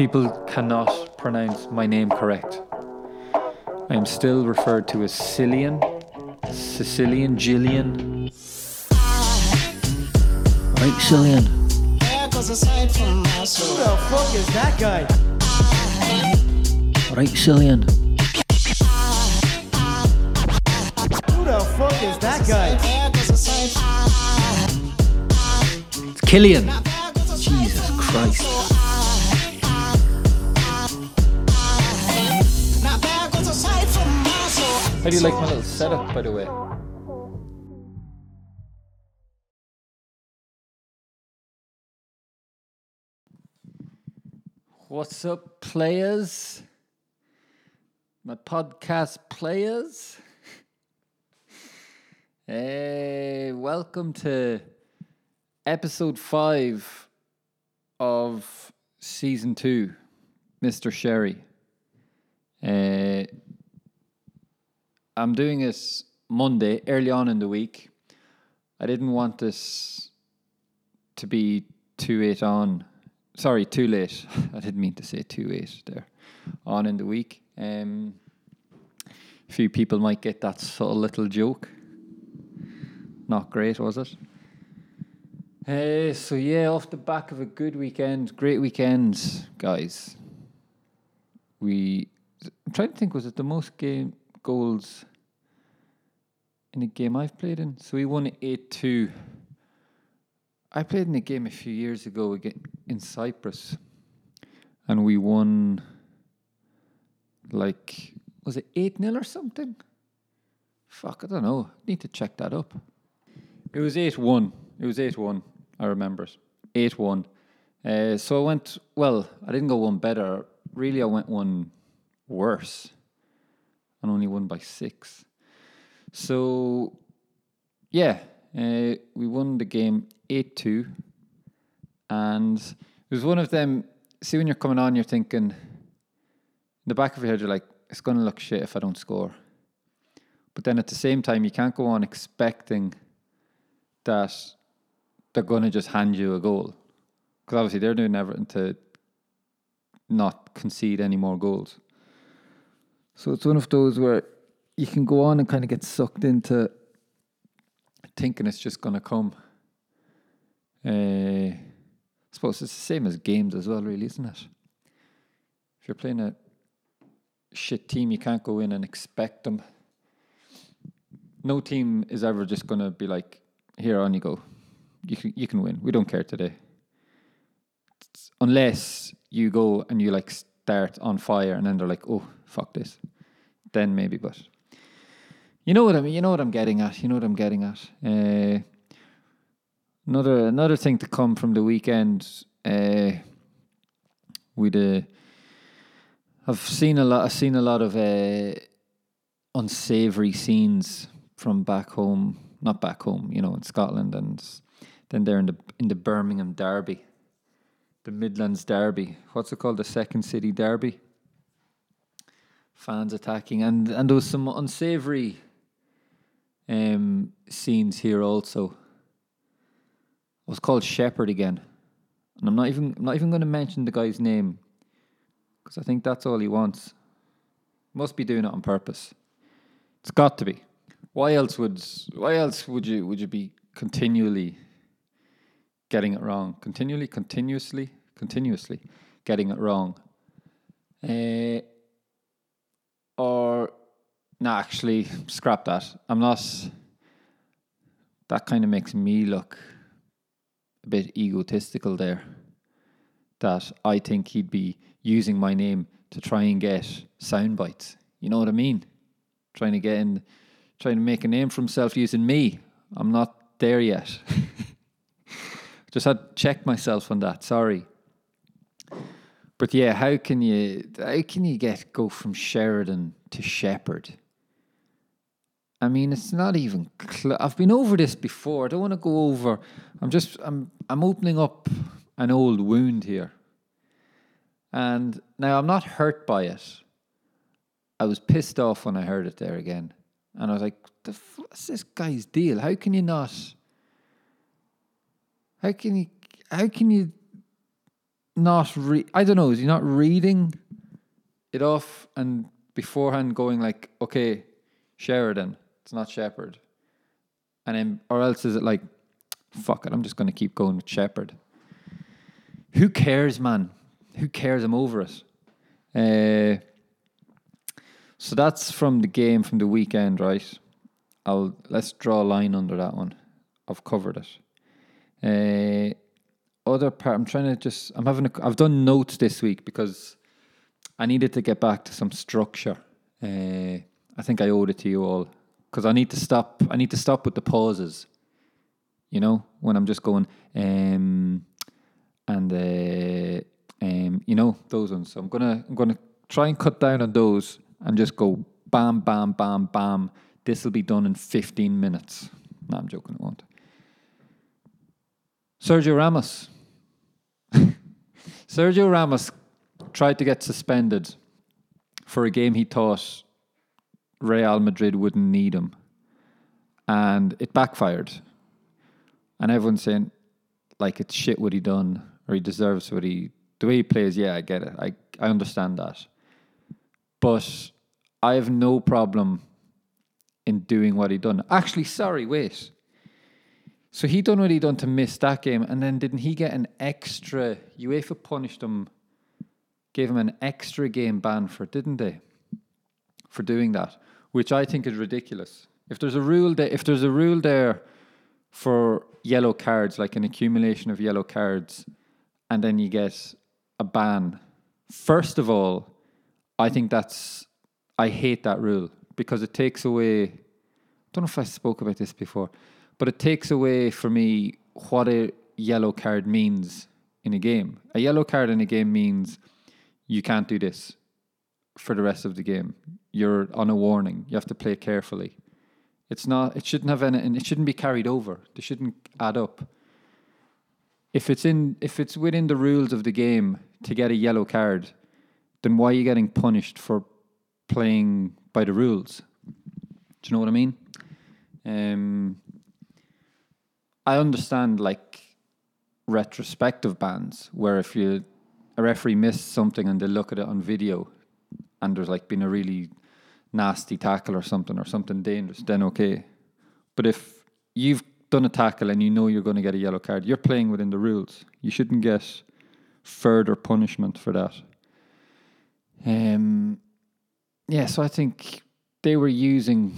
people cannot pronounce my name correct. I am still referred to as Cillian, Sicilian, Gillian. Right, Cillian. Who the fuck is that guy? Right, Cillian. Who the fuck is that guy? It's Killian. Jesus Christ. How do you like my little setup, by the way? What's up, players? My podcast players. Hey, welcome to episode five of season two, Mr. Sherry. Uh, I'm doing this Monday, early on in the week. I didn't want this to be too late on. Sorry, too late. I didn't mean to say too late there. On in the week. Um, a few people might get that subtle little joke. Not great, was it? Uh, so yeah, off the back of a good weekend, great weekend, guys. We, I'm trying to think, was it the most game goals in a game I've played in? So we won eight two. I played in a game a few years ago again in Cyprus, and we won. Like, was it eight 0 or something? Fuck, I don't know. Need to check that up. It was eight one. It was eight one. I remember it. Eight one. Uh, so I went. Well, I didn't go one better. Really, I went one worse, and only won by six. So, yeah, uh, we won the game eight two, and it was one of them. See, when you're coming on, you're thinking in the back of your head, you're like, "It's going to look shit if I don't score." But then at the same time, you can't go on expecting that they're going to just hand you a goal. Because obviously they're doing everything to not concede any more goals. So it's one of those where you can go on and kind of get sucked into thinking it's just going to come. Uh, I suppose it's the same as games as well, really, isn't it? If you're playing a shit team, you can't go in and expect them. No team is ever just going to be like, here on you go. You can you can win. We don't care today. It's- unless you go and you like start on fire and then they're like, oh fuck this. Then maybe, but you know what I mean. You know what I'm getting at. You know what I'm getting at. Uh, another another thing to come from the weekend. Uh, with uh, I've seen a lot. I've seen a lot of uh, unsavory scenes from back home. Not back home, you know, in Scotland, and then there in the in the Birmingham Derby, the Midlands Derby. What's it called? The Second City Derby. Fans attacking, and and there was some unsavory um, scenes here also. It was called Shepherd again, and I'm not even I'm not even going to mention the guy's name because I think that's all he wants. Must be doing it on purpose. It's got to be. Why else would why else would you would you be continually getting it wrong? Continually, continuously, continuously getting it wrong. Uh, or no, actually, scrap that. I'm not. That kind of makes me look a bit egotistical there. That I think he'd be using my name to try and get sound bites. You know what I mean? Trying to get in, trying to make a name for himself using me. I'm not there yet. Just had to check myself on that. Sorry. But yeah, how can you how can you get go from Sheridan to Shepherd? I mean, it's not even. Cl- I've been over this before. I don't want to go over. I'm just. I'm. I'm opening up an old wound here. And now I'm not hurt by it. I was pissed off when I heard it there again, and I was like, "The f- what's this guy's deal? How can you not? How can you? How can you not read? I don't know, is he not reading it off and beforehand going like, okay, Sheridan, it's not Shepherd. And then or else is it like, fuck it, I'm just gonna keep going with Shepherd. Who cares, man? Who cares? I'm over it. Uh, so that's from the game from the weekend, right? I'll let's draw a line under that one. I've covered it. Uh, other part, I'm trying to just. I'm having. A, I've done notes this week because I needed to get back to some structure. Uh, I think I owed it to you all because I need to stop. I need to stop with the pauses. You know, when I'm just going, um, and uh, um, you know those ones. So I'm gonna. I'm gonna try and cut down on those and just go bam, bam, bam, bam. This will be done in 15 minutes. No, I'm joking. It won't. Sergio Ramos. Sergio Ramos tried to get suspended for a game he thought Real Madrid wouldn't need him. And it backfired. And everyone's saying, like, it's shit what he done, or he deserves what he. The way he plays, yeah, I get it. I, I understand that. But I have no problem in doing what he done. Actually, sorry, wait. So he done what he done to miss that game, and then didn't he get an extra? UEFA punished him, gave him an extra game ban for, it, didn't they? For doing that, which I think is ridiculous. If there's a rule there, if there's a rule there for yellow cards, like an accumulation of yellow cards, and then you get a ban. First of all, I think that's I hate that rule because it takes away. I don't know if I spoke about this before, but it takes away for me what a yellow card means in a game. A yellow card in a game means you can't do this for the rest of the game. You're on a warning. You have to play carefully. It's not. It shouldn't have any. It shouldn't be carried over. They shouldn't add up. If it's in, if it's within the rules of the game to get a yellow card, then why are you getting punished for playing by the rules? Do you know what I mean? Um, I understand like retrospective bans where if you a referee missed something and they look at it on video and there's like been a really nasty tackle or something or something dangerous, then okay. But if you've done a tackle and you know you're going to get a yellow card, you're playing within the rules. You shouldn't get further punishment for that. Um, yeah, so I think they were using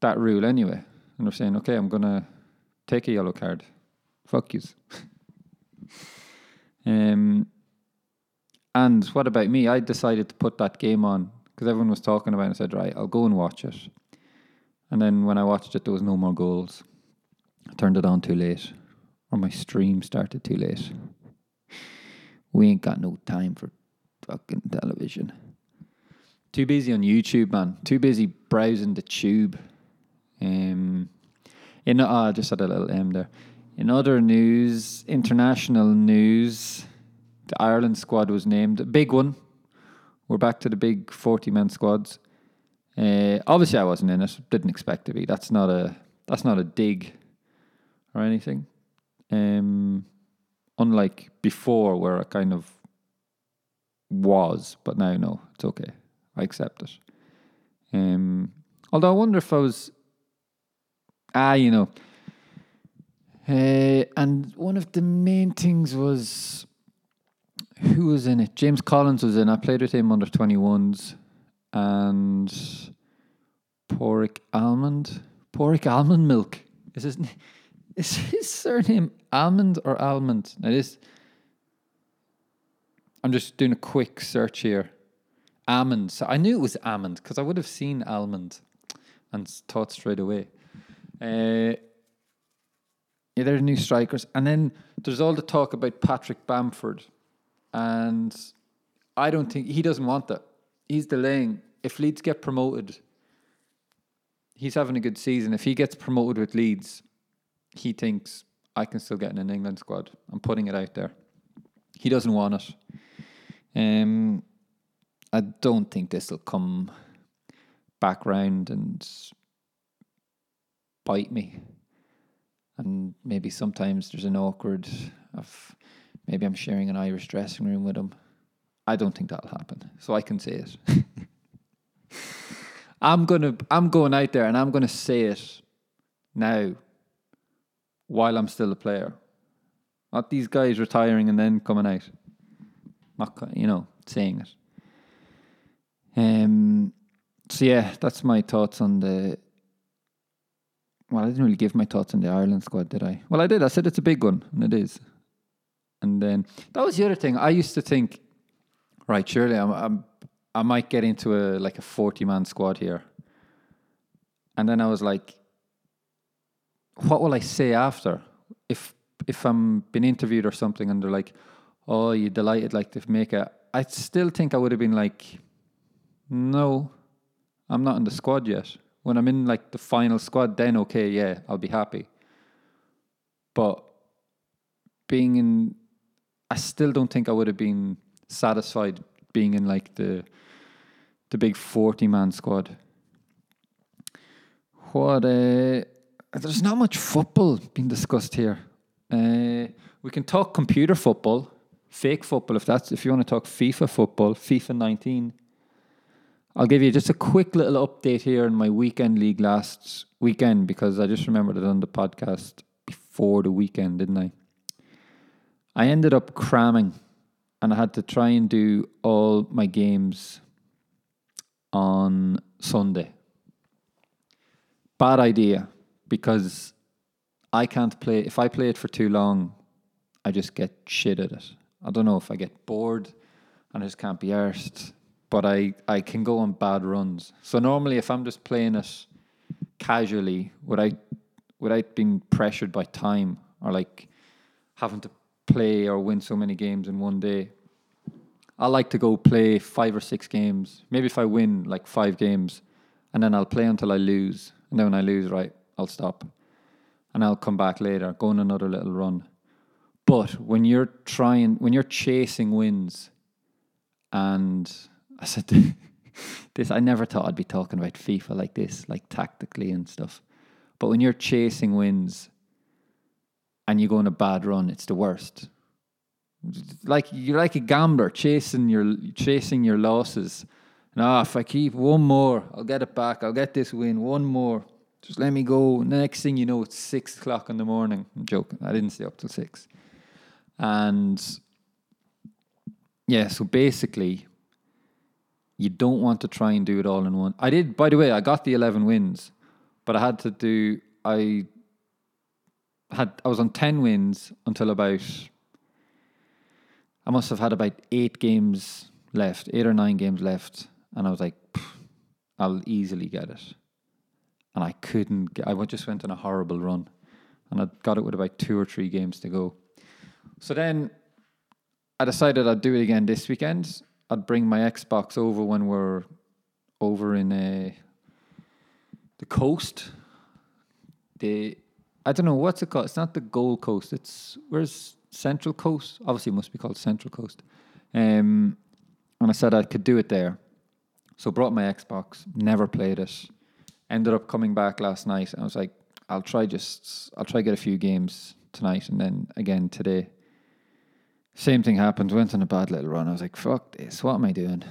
that rule anyway, and they're saying, "Okay, I'm gonna take a yellow card. Fuck yous." um, and what about me? I decided to put that game on because everyone was talking about it. I said, "Right, I'll go and watch it." And then when I watched it, there was no more goals. I turned it on too late, or my stream started too late. We ain't got no time for fucking television. Too busy on YouTube, man. Too busy browsing the tube. Um, in oh, I just had a little M there. In other news, international news, the Ireland squad was named. Big one. We're back to the big forty-man squads. Uh, obviously, I wasn't in it. Didn't expect to be. That's not a. That's not a dig, or anything. Um, unlike before, where I kind of was, but now no, it's okay. I accept it. Um, although I wonder if I was, ah, you know, uh, and one of the main things was who was in it. James Collins was in. I played with him under twenty ones, and Pádraig Almond, Pádraig Almond Milk is his. Is his surname Almond or Almond? It is. I'm just doing a quick search here. Almond. So I knew it was almond because I would have seen almond and thought straight away. Uh, yeah, they're new strikers. And then there's all the talk about Patrick Bamford. And I don't think he doesn't want that. He's delaying. If Leeds get promoted, he's having a good season. If he gets promoted with Leeds, he thinks I can still get in an England squad. I'm putting it out there. He doesn't want it. Um, I don't think this will come back round and bite me. And maybe sometimes there's an awkward of maybe I'm sharing an Irish dressing room with him. I don't think that'll happen. So I can say it. I'm gonna I'm going out there and I'm gonna say it now while I'm still a player. Not these guys retiring and then coming out. Not you know, saying it. Um so yeah, that's my thoughts on the well, I didn't really give my thoughts on the Ireland squad, did I? Well, I did. I said it's a big one, and it is. And then that was the other thing. I used to think, right, surely I'm, I'm I might get into a like a forty man squad here. And then I was like, what will I say after if if I'm been interviewed or something and they're like, oh, you delighted like to make it? I still think I would have been like, no, I'm not in the squad yet. When I'm in like the final squad, then okay, yeah, I'll be happy. But being in, I still don't think I would have been satisfied being in like the the big forty man squad. What? Uh, there's not much football being discussed here. Uh, we can talk computer football, fake football if that's if you want to talk FIFA football, FIFA 19. I'll give you just a quick little update here in my weekend league last weekend because I just remembered it on the podcast before the weekend, didn't I? I ended up cramming and I had to try and do all my games on Sunday. Bad idea because I can't play. If I play it for too long, I just get shit at it. I don't know if I get bored and I just can't be arsed, but I, I can go on bad runs. So normally, if I'm just playing it casually without without being pressured by time or like having to play or win so many games in one day, I like to go play five or six games. Maybe if I win like five games, and then I'll play until I lose. And then when I lose, right, I'll stop. And I'll come back later, go on another little run. But when you're trying, when you're chasing wins, and I said this, I never thought I'd be talking about FIFA like this, like tactically and stuff. But when you're chasing wins and you go on a bad run, it's the worst like you're like a gambler chasing your chasing your losses. And ah, if I keep one more, I'll get it back. I'll get this win. One more, just let me go. Next thing you know, it's six o'clock in the morning. I'm joking. I didn't stay up till six. And yeah, so basically, you don't want to try and do it all in one. I did, by the way. I got the eleven wins, but I had to do. I had. I was on ten wins until about I must have had about eight games left, eight or nine games left, and I was like, I'll easily get it. And I couldn't. Get, I just went on a horrible run, and I got it with about two or three games to go. So then, I decided I'd do it again this weekend. I'd bring my Xbox over when we're over in uh, the coast. The I don't know what's it called. It's not the Gold Coast. It's where's Central Coast. Obviously, it must be called Central Coast. Um, and I said I could do it there. So brought my Xbox, never played it. Ended up coming back last night. And I was like, I'll try just, I'll try get a few games tonight and then again today. Same thing happened. Went on a bad little run. I was like, fuck this. What am I doing?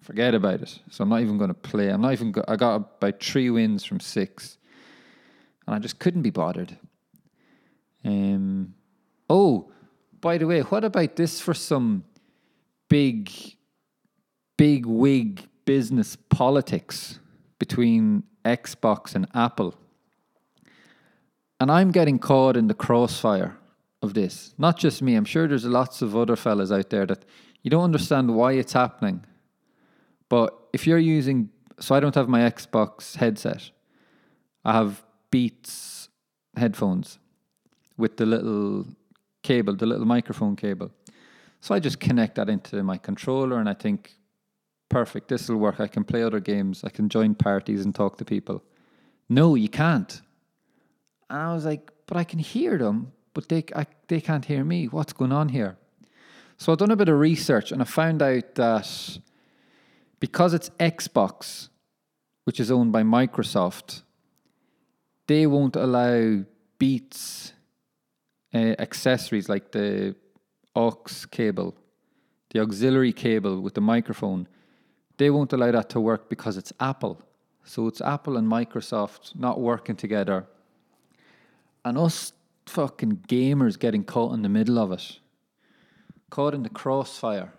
Forget about it. So I'm not even going to play. I'm not even. Go- I got about three wins from six, and I just couldn't be bothered. Um, Oh, by the way, what about this for some big, big wig business politics between Xbox and Apple? And I'm getting caught in the crossfire of this. Not just me, I'm sure there's lots of other fellas out there that you don't understand why it's happening. But if you're using, so I don't have my Xbox headset, I have Beats headphones with the little cable, the little microphone cable. So I just connect that into my controller and I think, perfect, this will work. I can play other games, I can join parties and talk to people. No, you can't. And I was like, but I can hear them, but they, I, they can't hear me. What's going on here? So I've done a bit of research and I found out that because it's Xbox, which is owned by Microsoft, they won't allow Beats uh, accessories like the aux cable, the auxiliary cable with the microphone, they won't allow that to work because it's Apple. So it's Apple and Microsoft not working together. And us fucking gamers getting caught in the middle of it. Caught in the crossfire.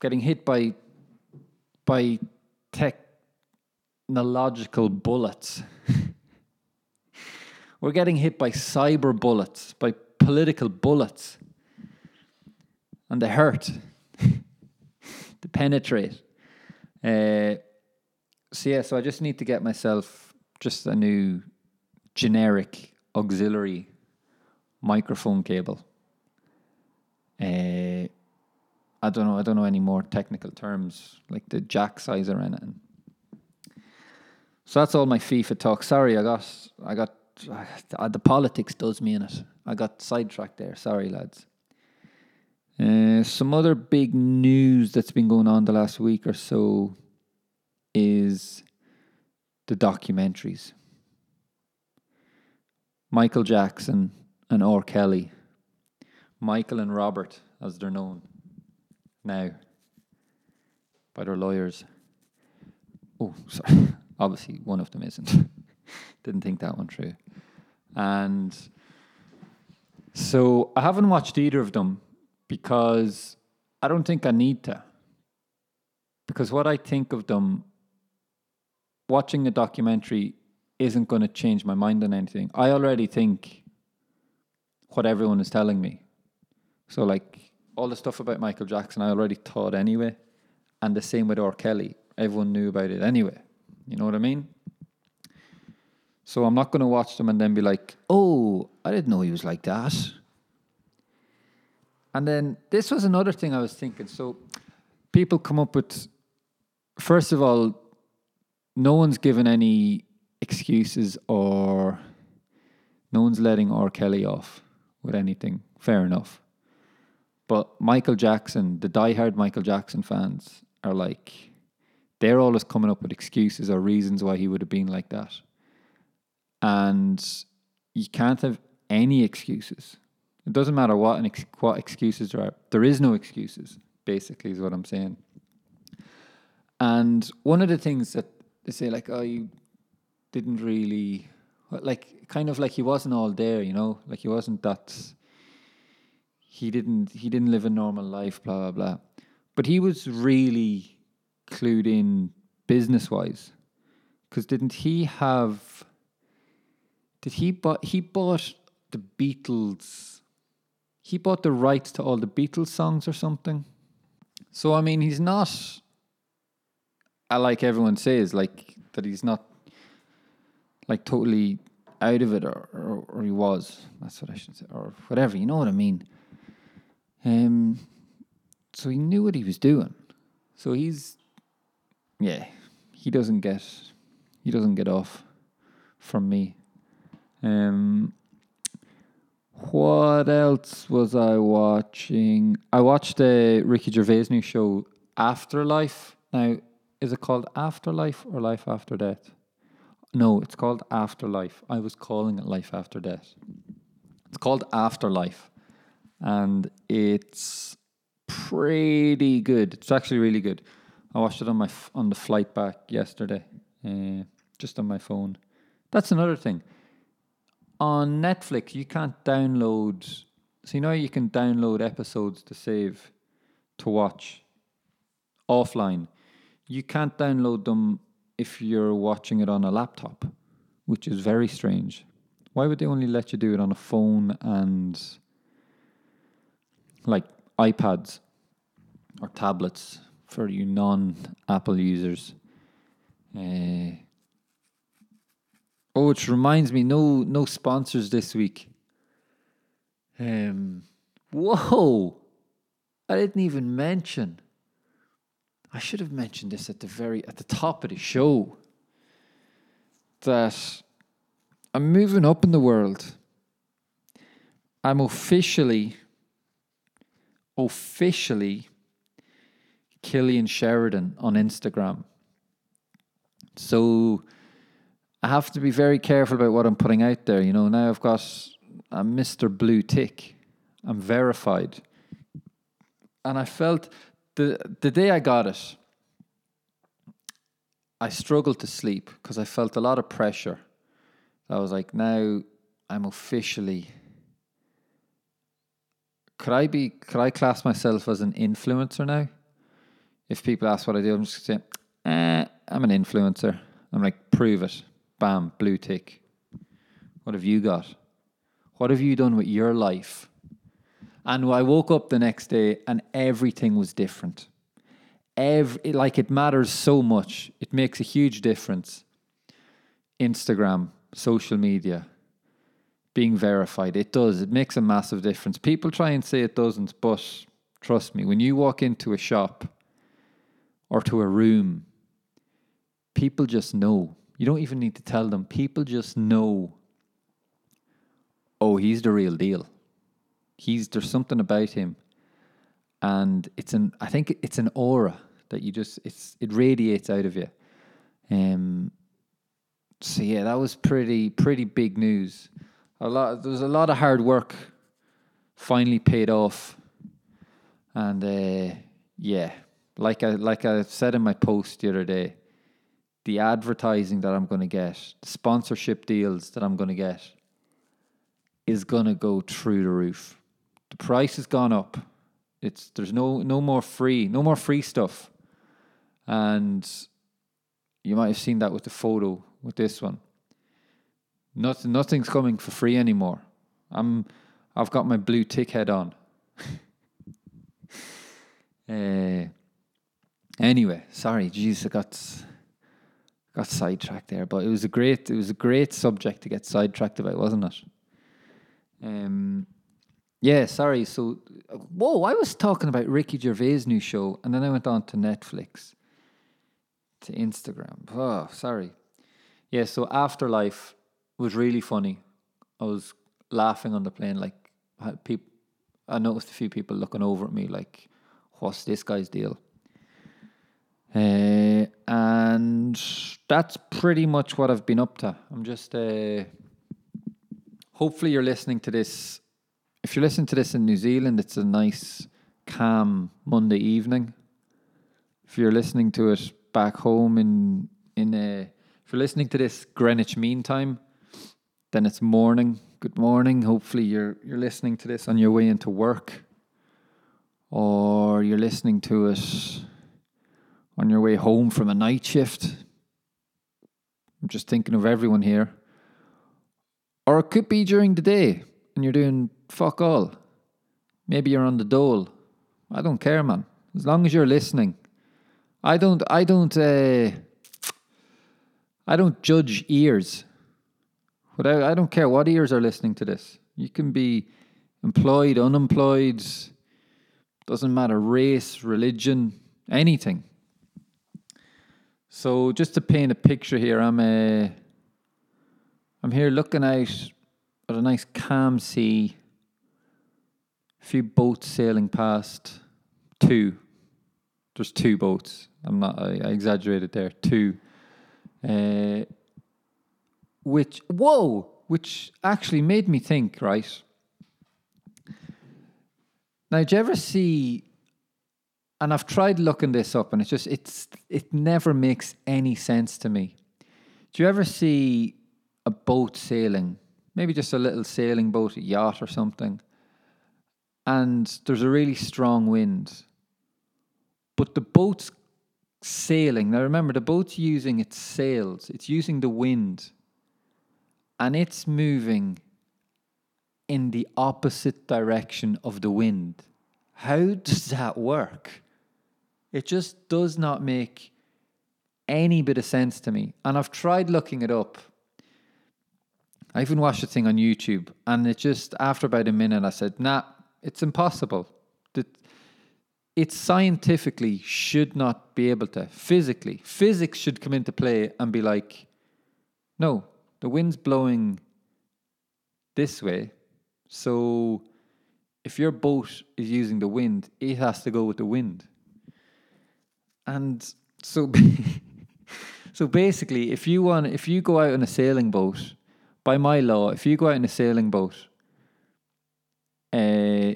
Getting hit by by technological bullets. We're getting hit by cyber bullets, by political bullets. And they hurt. they penetrate. Uh, so yeah, so I just need to get myself just a new generic auxiliary microphone cable. Uh, I don't know. I don't know any more technical terms like the jack size or anything. So that's all my FIFA talk. Sorry, I got I got uh, the politics does me in it. I got sidetracked there. Sorry, lads. Uh, some other big news that's been going on the last week or so is the documentaries. Michael Jackson and R. Kelly. Michael and Robert, as they're known now by their lawyers. Oh, sorry. Obviously, one of them isn't. Didn't think that one through. And so I haven't watched either of them because I don't think I need to. Because what I think of them, watching a documentary isn't going to change my mind on anything. I already think what everyone is telling me. So, like, all the stuff about Michael Jackson, I already thought anyway. And the same with R. Kelly. Everyone knew about it anyway. You know what I mean? So I'm not going to watch them and then be like, oh, I didn't know he was like that. And then this was another thing I was thinking. So people come up with, first of all, no one's given any excuses or no one's letting R. Kelly off with anything. Fair enough. But Michael Jackson, the diehard Michael Jackson fans are like, they're always coming up with excuses or reasons why he would have been like that and you can't have any excuses. It doesn't matter what an ex- what excuses there are. There is no excuses. Basically, is what I'm saying. And one of the things that they say, like, oh, you didn't really, like, kind of like he wasn't all there, you know, like he wasn't that. He didn't. He didn't live a normal life. Blah blah blah. But he was really clued in business wise, because didn't he have? Did he bought he bought the Beatles? He bought the rights to all the Beatles songs or something. So I mean, he's not. I like everyone says like that he's not like totally out of it or, or, or he was. That's what I should say or whatever. You know what I mean. Um. So he knew what he was doing. So he's yeah. He doesn't get he doesn't get off from me. Um, what else was I watching? I watched the Ricky Gervais new show, Afterlife. Now, is it called Afterlife or Life After Death? No, it's called Afterlife. I was calling it Life After Death. It's called Afterlife, and it's pretty good. It's actually really good. I watched it on my f- on the flight back yesterday, uh, just on my phone. That's another thing on Netflix, you can't download. So you know you can download episodes to save to watch offline. You can't download them if you're watching it on a laptop, which is very strange. Why would they only let you do it on a phone and like iPads or tablets for you non Apple users? Uh, Oh, which reminds me, no no sponsors this week. Um, whoa! I didn't even mention. I should have mentioned this at the very at the top of the show. That I'm moving up in the world. I'm officially, officially Killian Sheridan on Instagram. So I have to be very careful about what I'm putting out there. You know, now I've got a Mr. Blue Tick I'm verified. And I felt the the day I got it, I struggled to sleep because I felt a lot of pressure. I was like, now I'm officially. Could I be? Could I class myself as an influencer now? If people ask what I do, I'm just saying, eh, I'm an influencer. I'm like, prove it. Bam, blue tick. What have you got? What have you done with your life? And I woke up the next day and everything was different. Every, like it matters so much. It makes a huge difference. Instagram, social media, being verified. It does. It makes a massive difference. People try and say it doesn't, but trust me, when you walk into a shop or to a room, people just know. You don't even need to tell them. People just know. Oh, he's the real deal. He's there's something about him, and it's an. I think it's an aura that you just it's it radiates out of you. Um. So yeah, that was pretty pretty big news. A lot. There was a lot of hard work. Finally paid off, and uh, yeah, like I like I said in my post the other day, the advertising that I'm going to get, the sponsorship deals that I'm going to get, is going to go through the roof. The price has gone up. It's there's no no more free, no more free stuff, and you might have seen that with the photo with this one. Nothing, nothing's coming for free anymore. I'm, I've got my blue tick head on. uh, Anyway, sorry, jeez, I got got sidetracked there, but it was a great it was a great subject to get sidetracked about, wasn't it? Um, yeah, sorry. So, whoa, I was talking about Ricky Gervais' new show, and then I went on to Netflix, to Instagram. Oh, sorry. Yeah, so Afterlife was really funny. I was laughing on the plane, like people. I noticed a few people looking over at me, like, "What's this guy's deal?" Uh, and that's pretty much what I've been up to. I'm just, uh, hopefully, you're listening to this. If you're listening to this in New Zealand, it's a nice, calm Monday evening. If you're listening to it back home in in uh, if you're listening to this Greenwich Mean Time, then it's morning. Good morning. Hopefully, you're you're listening to this on your way into work, or you're listening to it on your way home from a night shift. I'm just thinking of everyone here. Or it could be during the day and you're doing fuck all. Maybe you're on the dole. I don't care, man. As long as you're listening. I don't I don't uh, I don't judge ears. But I, I don't care what ears are listening to this. You can be employed, unemployed, doesn't matter race, religion, anything. So just to paint a picture here, I'm uh, I'm here looking out at a nice calm sea. A few boats sailing past. Two. There's two boats. I'm not. I, I exaggerated there. Two. Uh, which whoa, which actually made me think. Right. Now, did you ever see and I've tried looking this up, and it's just it's it never makes any sense to me. Do you ever see a boat sailing, maybe just a little sailing boat, a yacht or something, and there's a really strong wind, but the boat's sailing. Now remember, the boat's using its sails; it's using the wind, and it's moving in the opposite direction of the wind. How does that work? It just does not make any bit of sense to me. And I've tried looking it up. I even watched a thing on YouTube, and it just, after about a minute, I said, nah, it's impossible. It scientifically should not be able to, physically, physics should come into play and be like, no, the wind's blowing this way. So if your boat is using the wind, it has to go with the wind. And so, so basically, if you want, if you go out on a sailing boat, by my law, if you go out in a sailing boat, uh,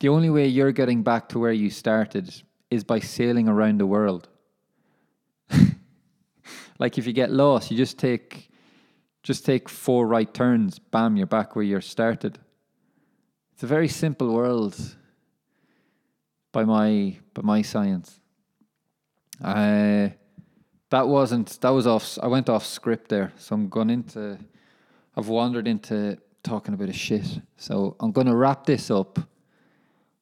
the only way you're getting back to where you started is by sailing around the world. like if you get lost, you just take just take four right turns, bam, you're back where you started. It's a very simple world by my by my science. Uh, that wasn't that was off. I went off script there, so I'm going into. I've wandered into talking a bit of shit, so I'm going to wrap this up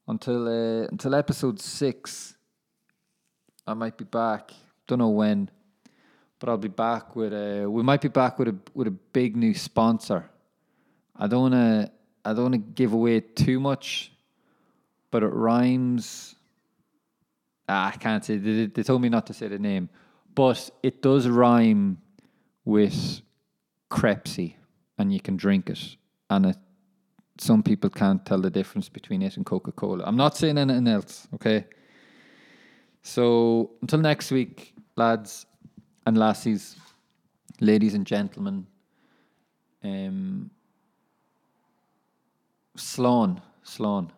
until uh, until episode six. I might be back. Don't know when, but I'll be back with a. We might be back with a with a big new sponsor. I don't wanna. I don't wanna give away too much, but it rhymes. Ah, I can't say. They, they told me not to say the name, but it does rhyme with crepsy, and you can drink it, and it. Some people can't tell the difference between it and Coca Cola. I'm not saying anything else, okay? So until next week, lads and lassies, ladies and gentlemen, um, Slán, Slán.